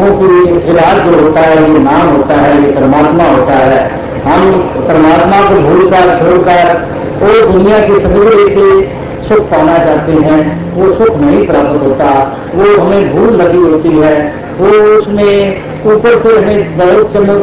की इलाज जो होता है, ये नाम होता है, ये परमात्मा होता है। हम परमात्मा को भूलकर छोड़कर वो दुनिया की समुद्र से सुख पाना चाहते हैं, वो सुख नहीं प्राप्त होता, वो हमें भूल लगी होती है। वो उसमें ऊपर से हमें बहुत चमक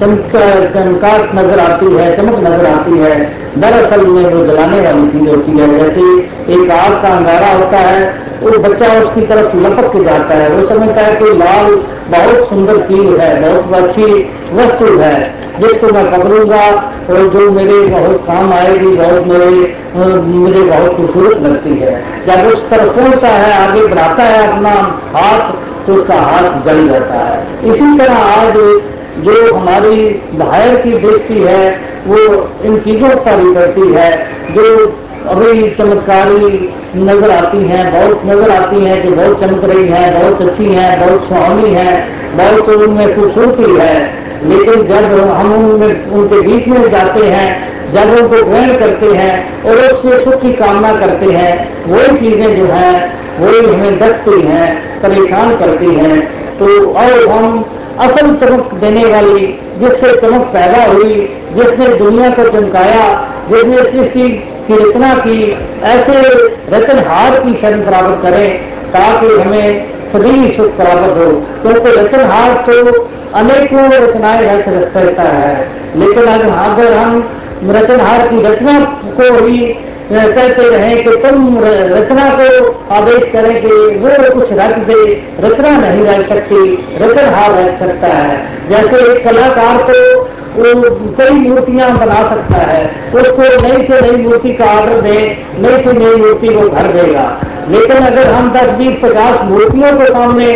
चमक चमकाट नज़र आती है, चमक नज़र आती है। दरअसल में वो जलाने वाली चीज़ होती है, जैसे एक आग का अंगारा होता है, वो बच्चा उसकी तरफ़ लपक के जाता है। वो समझता है कि लाल बहुत सुंदर चीज़ है, बहुत अच्छी वस्तु है, जिसको मैं पकड़ूँगा और जो मेरे बहुत काम आएगी, बहुत मेरे मुझे बहुत खूबसूरत लगती है। जब उस तरफ़ पहुँचता है, आगे बढ़ाता है अपना हाथ तो उसका हाथ जल जाता है। इसी तरह आज जो हमारी बाहर की दृष्टि है, वो इन चीज़ों पर करती है। जो अभी चमत्कारी नज़र आती हैं, बहुत नज़र आती हैं कि बहुत चमक रही हैं, बहुत अच्छी हैं, बहुत सुहावनी हैं, बहुत उनमें खूबसूरती है। लेकिन जब हम उनमें, उनके बीच में जाते हैं जब उनको ग्रहण करते हैं और उससे सुख की कामना करते हैं, वही चीज़ें जो हैं, वही हमें दसती हैं, परेशान करती हैं तो और हम असल चमक देने वाली, जिससे चमक पैदा हुई, जिसने दुनिया को चमकाया, जिसने सृष्टि की रचना की, ऐसे रचनहार की शरण प्राप्त करें, ताकि हमें सभी सुख प्राप्त हो। क्योंकि रचनहार तो अनेकों रचनाएँ रच रहता है। लेकिन अगर हम रचनहार की रचना को ही कहते रहे कि तुम रचना को आदेश करें कि वो कुछ रच दे। रचना नहीं रह सकती, रचनहार रह सकता है। जैसे एक कलाकार को कई मूर्तियाँ बना सकता है। उसको नई से नई मूर्ति का ऑर्डर दे, नई से नई मूर्ति को भर देगा। लेकिन अगर हम दस बीस पचास मूर्तियों के सामने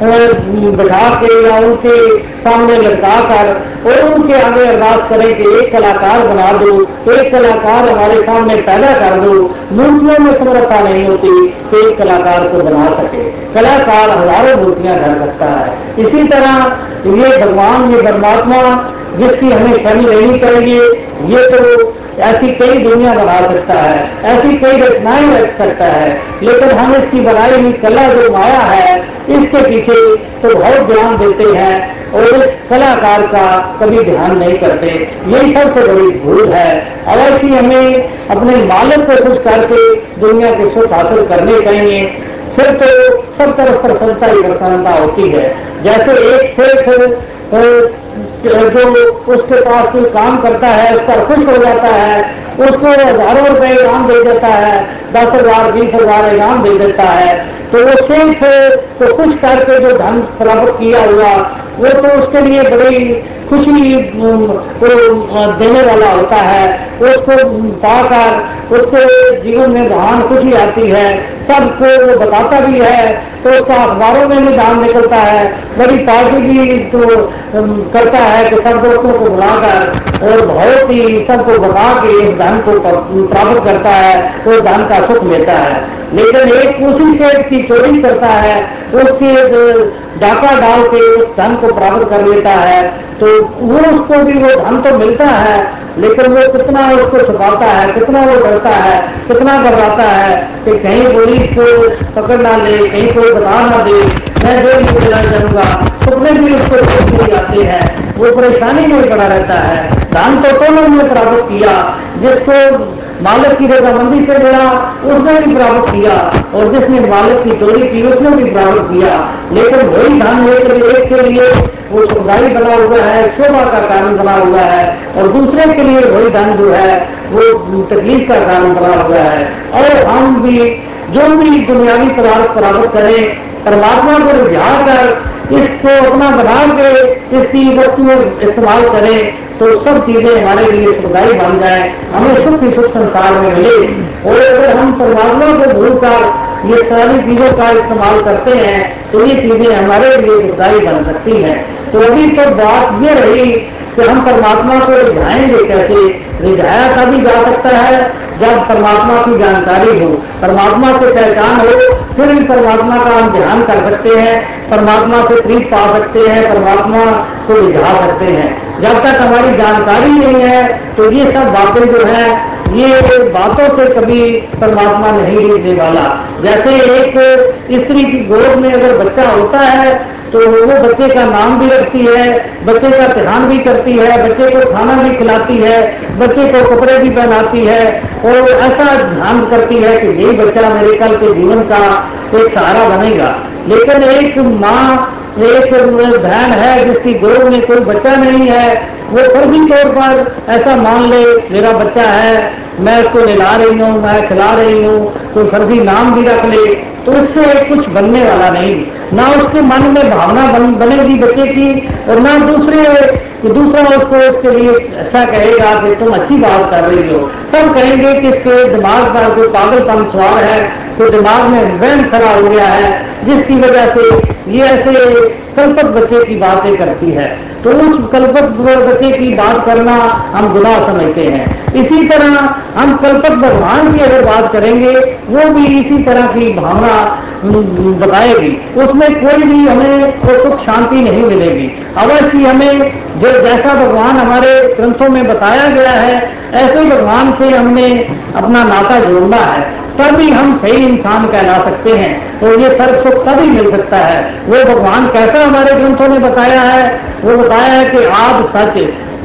बैठा के या उनके सामने लटका कर और उनके आगे अरदास करें कि एक कलाकार बना दो, एक कलाकार हमारे सामने पैदा कर दो, मूर्तियों में समर्थता नहीं होती कि एक कलाकार को बना सके। कलाकार हज़ारों मूर्तियाँ कर सकता है। इसी तरह ये भगवान, ये परमात्मा, जिसकी हमें शनि लेनी चाहिए ये तो ऐसी कई दुनिया बना सकता है, ऐसी कई रचनाएँ रख सकता है, लेकिन हम इसकी बनाई हुई कला जो माया है, इसके पीछे तो बहुत ध्यान देते हैं और इस कलाकार का कभी ध्यान नहीं करते। यही सबसे बड़ी भूल है। अवश्य हमें अपने मालिक को खुश करके दुनिया के सुख हासिल करने चाहिए, फिर तो सब तरफ़ प्रसन्नता ही प्रसन्नता होती है। जैसे एक सिर्फ़ जो उसके पास कोई काम करता है, उस पर खुश हो जाता है, उसको हज़ारों रुपए इनाम दे देता है, दस हज़ार, बीस हज़ार इनाम दे देता है तो वो सिर्फ़ तो कुछ करके जो धन प्राप्त किया हुआ, वो तो उसके लिए बड़ी खुशी को देने वाला होता है, उसको पाकर, उसके जीवन में महान खुशी आती है, सबको वो बताता भी है तो उसका अखबारों में भी दान निकलता है, बड़ी पार्टी भी तो करता है कि सब दोस्तों को बुलाकर, और बहुत ही सबको बता के इस धन को प्राप्त करता है तो धन का सुख लेता है। लेकिन एक उसी सेठ की चोरी करता है, उसके, डाका डाल के उस धन को प्राप्त कर लेता है तो वो उसको भी वो धन तो मिलता है, लेकिन वो कितना उसको छुपाता है, कितना वो डरता है, कितना घबराता है कि कहीं कोई इसको पकड़ ना ले, कहीं कोई बता ना दे, मैं जेल में चला जाऊँगा सपने भी उसको नहीं आते हैं। वो परेशानी में पड़ा रहता है। धन तो दोनों ने प्राप्त किया, जिसको मालिक की रजामंदी से मिला, उसने भी प्राप्त किया, और जिसने मालिक की चोरी की, उसने भी प्राप्त किया। लेकिन वही धन लेकर एक के लिए वो सुधारी बना हुआ है, शोभा का कारण बना हुआ है, और दूसरे के लिए वही धन जो है, वो तकलीफ़ का कारण बना हुआ है। और हम भी जो भी दुनियावी पदार्थ प्राप्त करें, परमात्मा को रिझा कर इसको अपना बना के इसकी वस्तु इस्तेमाल करें तो सब चीज़ें हमारे लिए सुखदायी बन जाए। हमें सुख ही सुख संसार में मिले। और अगर हम परमात्मा को भूल कर ये सारी चीज़ों का इस्तेमाल करते हैं तो ये चीज़ें हमारे लिए सुखदायी बन सकती है। तो अभी तो बात ये रही कि हम परमात्मा को रिझाएँगे कैसे? रिझाया तभी जा सकता है जब परमात्मा की जानकारी हो। परमात्मा से पहचान हो, फिर भी परमात्मा का हम ध्यान कर सकते हैं, परमात्मा से प्रीत पा सकते हैं, परमात्मा को रिझा सकते हैं। जब तक हमारी जानकारी नहीं है तो ये सब बातें जो है, ये बातों से कभी परमात्मा नहीं लेने वाला। जैसे एक स्त्री की गोद में अगर बच्चा होता है तो वो बच्चे का नाम भी रखती है, बच्चे का ध्यान भी करती है, बच्चे को खाना भी खिलाती है, बच्चे को कपड़े भी पहनाती है, और ऐसा ध्यान करती है कि यही बच्चा मेरे कल के जीवन का एक सहारा बनेगा। लेकिन एक माँ एक बहन है जिसकी गोद में कोई बच्चा नहीं है वो फर्जी तौर पर ऐसा मान ले मेरा बच्चा है मैं उसको निला रही हूँ मैं खिला रही हूँ कोई फर्जी नाम भी रख ले तो इससे कुछ बनने वाला नहीं। ना उसके मन में भावना बन, बनेगी बच्चे की और ना दूसरे दूसरा उसको उसके लिए अच्छा कहेगा कि तुम अच्छी बात कर रही हो। सब कहेंगे कि इसके दिमाग का कोई पागलपन सवार है तो दिमाग में वहन खड़ा हो गया है, जिसकी वजह से ये ऐसे कल्पक बच्चे की बातें करती है। तो उस कल्पक बच्चे की बात करना हम गुनाह समझते हैं। इसी तरह हम कल्पक भगवान की अगर बात करेंगे, वो भी इसी तरह की भावना बताएगी। उसमें कोई भी हमें सुख, शांति नहीं मिलेगी। अवश्य हमें जो जैसा भगवान हमारे ग्रंथों में बताया गया है, ऐसे भगवान से हमने अपना नाता जोड़ना है। तभी हम सही इंसान कहला सकते हैं तो ये सर्व सुख तभी मिल सकता है। वो भगवान कैसा हमारे ग्रंथों में बताया है? वो बताया है कि आप सच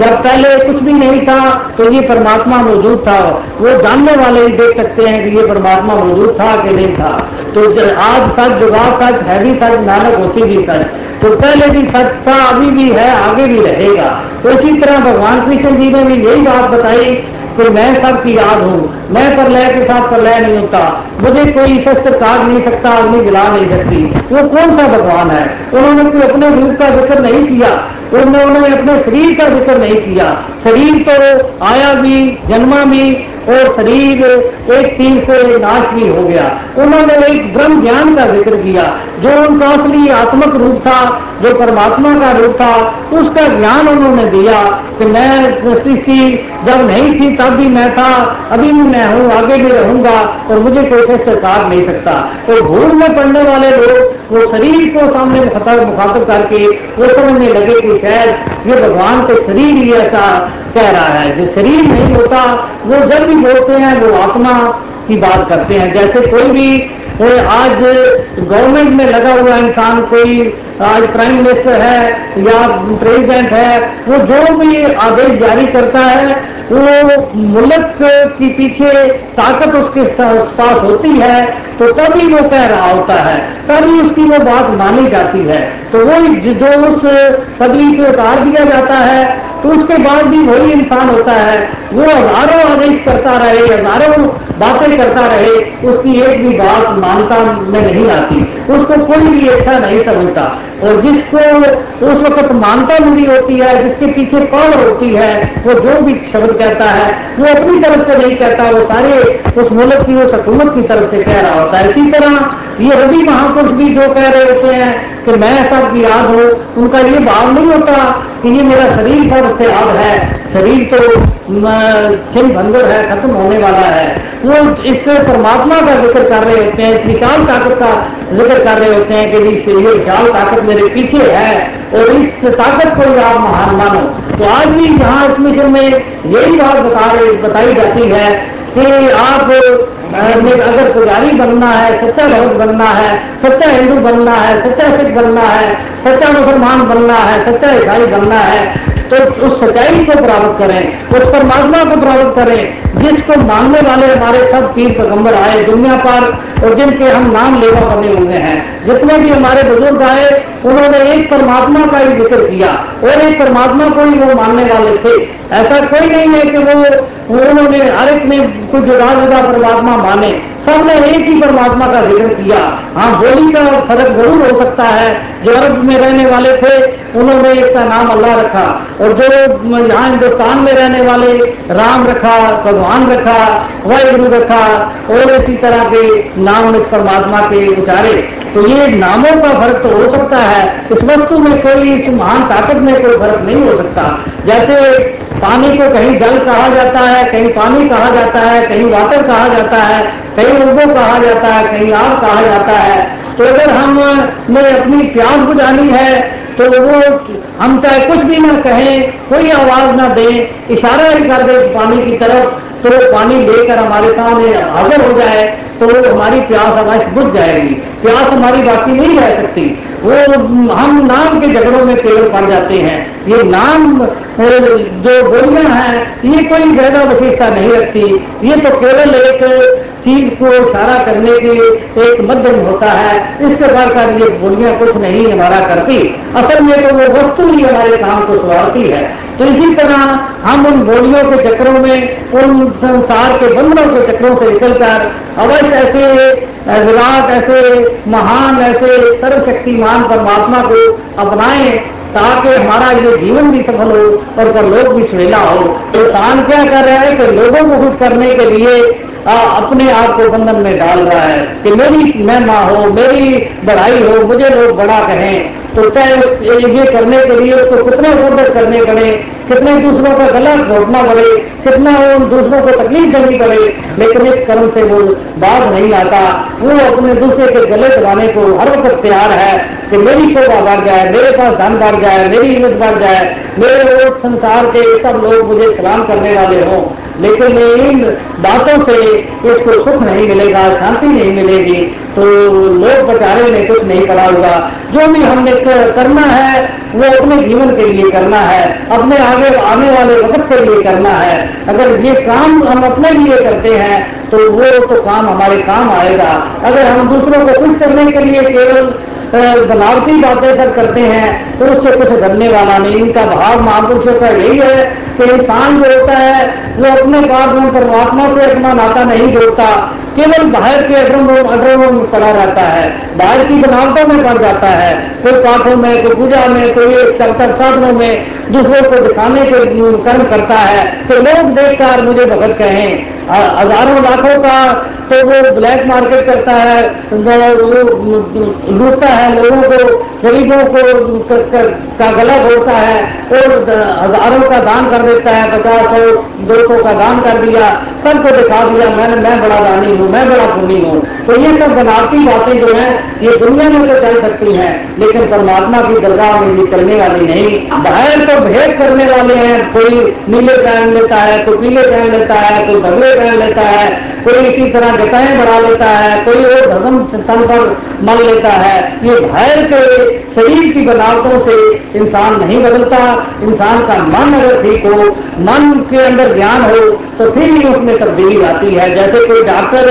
जब पहले कुछ भी नहीं था तो ये परमात्मा मौजूद था। वो जानने वाले ही देख सकते हैं कि ये परमात्मा मौजूद था कि नहीं था। तो आज सच जुगाड़ सच, है भी सच, नानक उसी भी सच। तो पहले भी सच था, अभी भी है, आगे भी रहेगा। तो इसी तरह भगवान कृष्ण जी ने भी यही बात बताई कि मैं सबकी याद हूँ। मैं प्रलय के साथ प्रलय नहीं होता। मुझे कोई शस्त्र काट नहीं सकता, अग्नि जला नहीं सकती। वो कौन सा भगवान है? उन्होंने कोई अपने रूप का ज़िक्र नहीं किया। उन्होंने अपने शरीर का ज़िक्र नहीं किया। शरीर तो आया भी, जन्मा भी और शरीर एक तीर से नाश भी हो गया। उन्होंने एक ब्रह्म ज्ञान का ज़िक्र किया, जो उनका असली आत्मक रूप था, जो परमात्मा का रूप था, उसका ज्ञान उन्होंने दिया कि मैं सृष्टि जब नहीं थी तब भी मैं था, अभी भी मैं हूँ, आगे भी रहूँगा, और मुझे कोई से काट नहीं सकता। तो भूल में पड़ने वाले लोग वो शरीर को सामने मुखातब करके वो समझने लगे कि शायद ये भगवान को शरीर ही ऐसा कह रहा है। जो शरीर नहीं होता, वो जब भी बोलते हैं, वो आत्मा की बात करते हैं। जैसे कोई भी आज गवर्नमेंट में लगा हुआ इंसान, कोई आज प्राइम मिनिस्टर है या प्रेसिडेंट है, वो जो भी आदेश जारी करता है, वो मुल्क के पीछे ताकत उसके पास होती है तो तभी वो कह रहा होता है, तभी उसकी वो बात मानी जाती है। तो वो जो उस पदवी से उतार दिया जाता है तो उसके बाद भी वही इंसान होता है। वो हज़ारों आदेश करता रहे, हज़ारों बातें करता रहे, उसकी एक भी बात मानता में नहीं आती। उसको कोई भी ऐसा नहीं समझता। और जिसको उस वक्त मानता नहीं होती है, जिसके पीछे कौन होती है, वो जो भी शब्द कहता है, वो अपनी तरफ़ से नहीं कहता, वो सारे उस मुल्क की, उस हुकूमत की तरफ़ से कह रहा होता है। इसी तरह ये रवि महापुरुष भी जो कह रहे होते हैं कि मैं सब याद हूँ, उनका ये भाव नहीं होता कि ये मेरा शरीर सबसे याद है। शरीर तो छिन भंगुर है, खत्म होने वाला है। वो इस परमात्मा का ज़िक्र कर रहे होते हैं, इस विशाल ताकत का ज़िक्र कर रहे होते हैं कि ये विशाल ताकत मेरे पीछे है और इस ताकत को आप महान मानो। तो आज भी यहाँ इस मिशन में यही बात बता रहे, बताई जाती है कि आप अगर पुजारी बनना है, सच्चा भगत बनना है, सच्चा हिंदू बनना है, सच्चा सिख बनना है, सच्चा मुसलमान बनना है, सच्चा ईसाई बनना है तो उस सच्चाई को प्राप्त करें, उस परमात्मा को प्राप्त करें, जिसको मानने वाले हमारे सब पीर पैगंबर आए दुनिया पर और जिनके हम नाम लेवा बने हुए हैं। जितने भी हमारे बुज़ुर्ग आए, उन्होंने एक परमात्मा का ही ज़िक्र किया और एक परमात्मा को ही वो मानने वाले थे। ऐसा कोई नहीं है कि वो उन्होंने हर एक ने कुछ जुदा जुदा परमात्मा माने। सबने एक ही परमात्मा का ज़िक्र किया। हाँ बोली का फ़र्क ज़रूर हो सकता है। जो अरब में रहने वाले थे, उन्होंने इसका नाम अल्लाह रखा। और जो यहाँ हिंदुस्तान में रहने वाले, राम रखा, भगवान रखा, वाहिगुरु रखा, और इसी तरह के नाम इस परमात्मा के उचारे। तो ये नामों का फ़र्क तो हो सकता है। इस वस्तु में कोई, इस महान ताकत में कोई फ़र्क नहीं हो सकता। जैसे पानी को कहीं जल कहा जाता है, कहीं पानी कहा जाता है, कहीं वाटर कहा जाता है, कहीं उर्दू कहा जाता है, कहीं आग कहा जाता है। तो अगर हम ने अपनी प्यास बुझानी है तो वो हम चाहे कुछ भी ना कहें, कोई आवाज़ ना दें, इशारा ही कर दे पानी की तरफ़ तो वो पानी लेकर हमारे सामने हाजिर हो जाए तो वो हमारी प्यास अवश्य बुझ जाएगी। प्यास हमारी बाकी नहीं रह सकती। वो हम नाम के झगड़ों में केवल पड़ जाते हैं। ये नाम जो बोलियाँ हैं, ये कोई ज़्यादा विशेषता नहीं रखती। ये तो केवल एक चीज़ को इशारा करने के एक मध्यम होता है। इस प्रकार का ये बोलियाँ कुछ नहीं हमारा करती। असल में तो वो वस्तु ही हमारे काम को सुधारती है। तो इसी तरह हम उन बोलियों के चक्रों में, उन संसार के बंधनों के चक्रों से निकलकर अवश्य ऐसे विराट ऐसे, महान ऐसे, सर्वशक्तिमान परमात्मा को अपनाएँ, ताकि हमारा ये जीवन भी सफल हो और पर लोग भी सुहेला हो। इंसान क्या कर रहे हैं कि लोगों को खुश करने के लिए आ, अपने आप को बंधन में डाल रहा है कि मेरी महिमा हो मेरी बढ़ाई हो मुझे लोग बड़ा कहें। तो चाहे ये करने के लिए उसको कितने उपद्रव करने पड़े कितने दूसरों का गला घोटना पड़े कितना उन दूसरों को तकलीफ़ देनी पड़े। लेकिन इस कर्म से वो बात नहीं आता। वो अपने दूसरे के गले चलाने को हर वक्त तैयार है कि मेरी शोभा बढ़ जाए मेरे पास धन बढ़ जाए मेरी इमेज बढ़ जाए। मेरे वो संसार के सब लोग मुझे सलाम करने वाले हों। लेकिन इन बातों से इसको सुख नहीं मिलेगा, शांति नहीं मिलेगी तो लोग बेचारे ने कुछ नहीं करा होगा। जो भी हमने करना है, वो अपने जीवन के लिए करना है, अपने आगे आने वाले वक्त के लिए करना है। अगर ये काम हम अपने लिए करते हैं तो वो तो काम हमारे काम आएगा। अगर हम दूसरों को खुश करने के लिए केवल बनावटी बातें कर करते हैं तो उससे कुछ करने वाला नहीं। इनका भाव महापुरुषों का यही है कि इंसान जो होता है, वो अपने बाद में परमात्मा से अपना नाता नहीं जोड़ता। केवल बाहर के अड्रमों अड्रमों पड़ा रहता है। बाहर की बनावटों में पड़ जाता है। कोई पाठों में, कोई पूजा में, कोई चलकर साधनों में, दूसरों को दिखाने के कर्म करता है। तो लोग देखकर मुझे भगत कहें हज़ारों लाखों का तो वो ब्लैक मार्केट करता है लूटता है, लोगों को, गरीबों को का गला घोड़ता है और हज़ारों का दान कर देता है, पचास सौ दो सौ का दान कर दिया, सबको दिखा दिया, मैंने, मैं बड़ा दानी हूँ, मैं बड़ा पुण्य हूँ। तो ये सब बनावटी बातें जो हैं, ये दुनिया में तो चल सकती हैं, लेकिन परमात्मा की दरगाह में भी चलने वाली नहीं। बाहर तो भेद करने वाले हैं, कोई नीले पहन लेता है, कोई पीले पहन लेता है, कोई धगले पहन लेता है, कोई इसी तरह जटाएँ बढ़ा लेता है, कोई और धर्म तन पर मल लेता है। ये भैर के शरीर की बनावटों से इंसान नहीं बदलता। इंसान का मन अगर ठीक हो, मन के अंदर ज्ञान हो तो फिर ही उसमें तब्दीली आती है। जैसे कोई डॉक्टर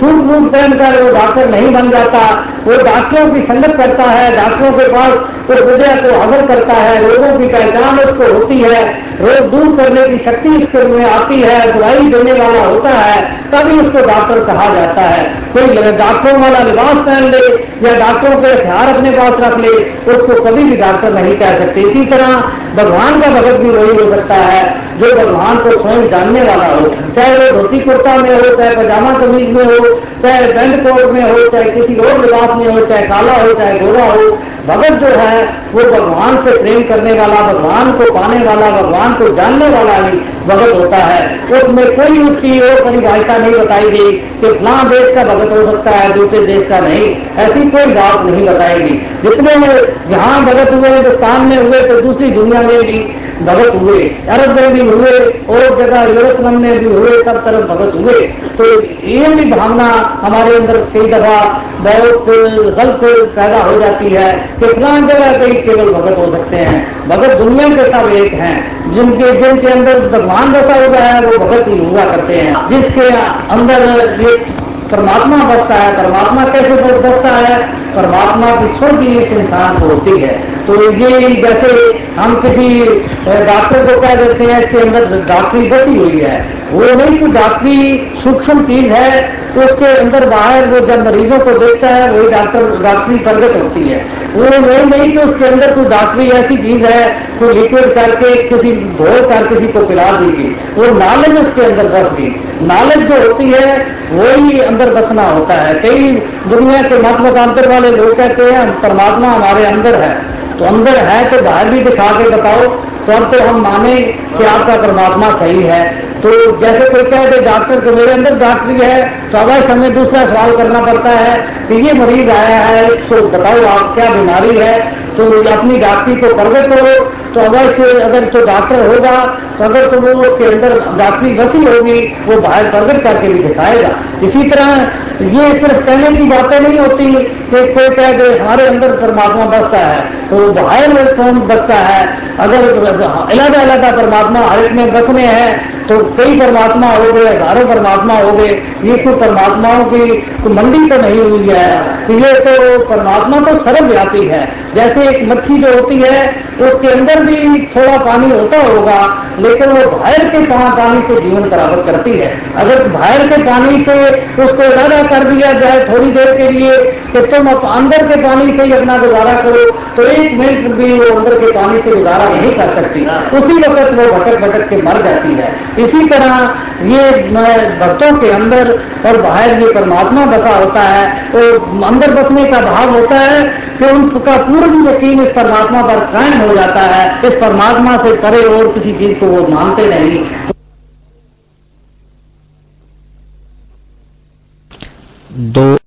सूट बूट पहनकर वो डॉक्टर नहीं बन जाता, वो डॉक्टरों की संगत करता है डॉक्टरों के पास वो हृदय को हजर करता है, रोगों की पहचान उसको होती है, रोग दूर करने की शक्ति इसके में आती है, दवाई देने वाला होता है, तभी उसको डॉक्टर कहा जाता है। कोई डॉक्टरों वाला लिबास पहन ले, या डॉक्टरों के हथियार अपने पास रख ले, उसको कभी भी डॉक्टर नहीं कह सकते। इसी तरह भगवान का भगत भी वही हो सकता है, जो भगवान को स्वयं जानने वाला हो। चाहे वो धोती कुर्ता में हो, चाहे पजामा कमीज में हो, चाहे बैंड कोट में हो, चाहे किसी और लिबास में हो, चाहे काला हो, चाहे गोरा हो भगत जो है, वो भगवान से प्रेम करने वाला, भगवान को पाने वाला, भगवान को जानने वाला ही भगत होता है। उसमें कोई उसकी और परिभाषा नहीं बताई गई कि फला देश का भगत हो सकता है, दूसरे देश का नहीं। ऐसी कोई बात नहीं बताएगी। जितने जहाँ भगत हुए, हिंदुस्तान में हुए तो दूसरी दुनिया में भी भगत हुए, अरब में भी हुए, और जगह यूरोसलम में भी हुए, सब तरफ़ भगत हुए। तो ये भी भावना हमारे अंदर कई दफ़ा बहुत गलत पैदा हो जाती है। कि फलान जगह कई केवल भगत हो सकते हैं? भगत दुनिया के सब एक हैं। जिनके जिनके अंदर भगवान बसा हुआ है, वो भगत ही हुआ करते हैं। जिसके अंदर ये परमात्मा बसता है, परमात्मा कैसे बसता है? परमात्मा की स्वर्ग इस इंसान को होती है। तो ये जैसे हम किसी डॉक्टर को कह देते हैं इसके अंदर डॉक्टरी बसी हुई है। वो नहीं कोई डॉक्टरी सूक्ष्म चीज़ है तो उसके अंदर बाहर वो जब मरीजों को देखता है, वही डॉक्टर डॉक्टरी प्रगट होती है। वो वही नहीं कि उसके अंदर कोई डॉक्टरी ऐसी चीज़ है, कोई लिक्विड करके, किसी घोल कर किसी को पिला देगी। वो नॉलेज उसके अंदर बस गई। नॉलेज जो होती है, वही अंदर बसना होता है। कई दुनिया के मत मतांतर वाले लोग कहते हैं परमात्मा हमारे अंदर है। तो अंदर है तो बाहर भी दिखा के बताओ। तो अब तो हम माने कि आपका परमात्मा सही है। तो जैसे कोई कह दे डॉक्टर को मेरे अंदर डॉक्टरी है तो अवश्य हमें दूसरा सवाल करना पड़ता है कि ये मरीज़ आया है तो बताओ आप क्या बीमारी है? तो अपनी डॉक्टरी को प्रगट करो तो अवश्य अगर तो डॉक्टर होगा तो अगर तो वो उसके अंदर डॉक्टरी बसी होगी, वो बाहर प्रगट करके भी दिखाएगा। इसी तरह ये सिर्फ़ कहने की बातें नहीं होती कि कोई कह दे हमारे अंदर परमात्मा बसता है तो बाहर कौन बसता है? अगर अलग अलग परमात्मा, हर एक में बसने हैं। तो कई परमात्मा हो गए, हज़ारों परमात्मा हो गए। ये कोई परमात्माओं की कोई मंडी तो नहीं हुई है। तो ये तो परमात्मा तो सर्वव्यापी है। जैसे एक मच्छी जो होती है, उसके अंदर भी थोड़ा पानी होता होगा, लेकिन वो बाहर के पानी से जीवन बराबर करती है। अगर बाहर के पानी से उसको इरादा कर दिया जाए थोड़ी देर के लिए कि तुम अंदर के पानी से ही अपना गुजारा करो तो एक मिनट भी वो अंदर के पानी से गुजारा नहीं कर सकती उसी वक्त वो भटक भटक के मर जाती है। इसी तरह ये भक्तों के अंदर और बाहर ये परमात्मा बसा होता है तो अंदर बसने का भाव होता है कि उनका पूर्ण यकीन इस परमात्मा पर कायम हो जाता है। इस परमात्मा से परे और किसी चीज़ को वो मानते नहीं। दो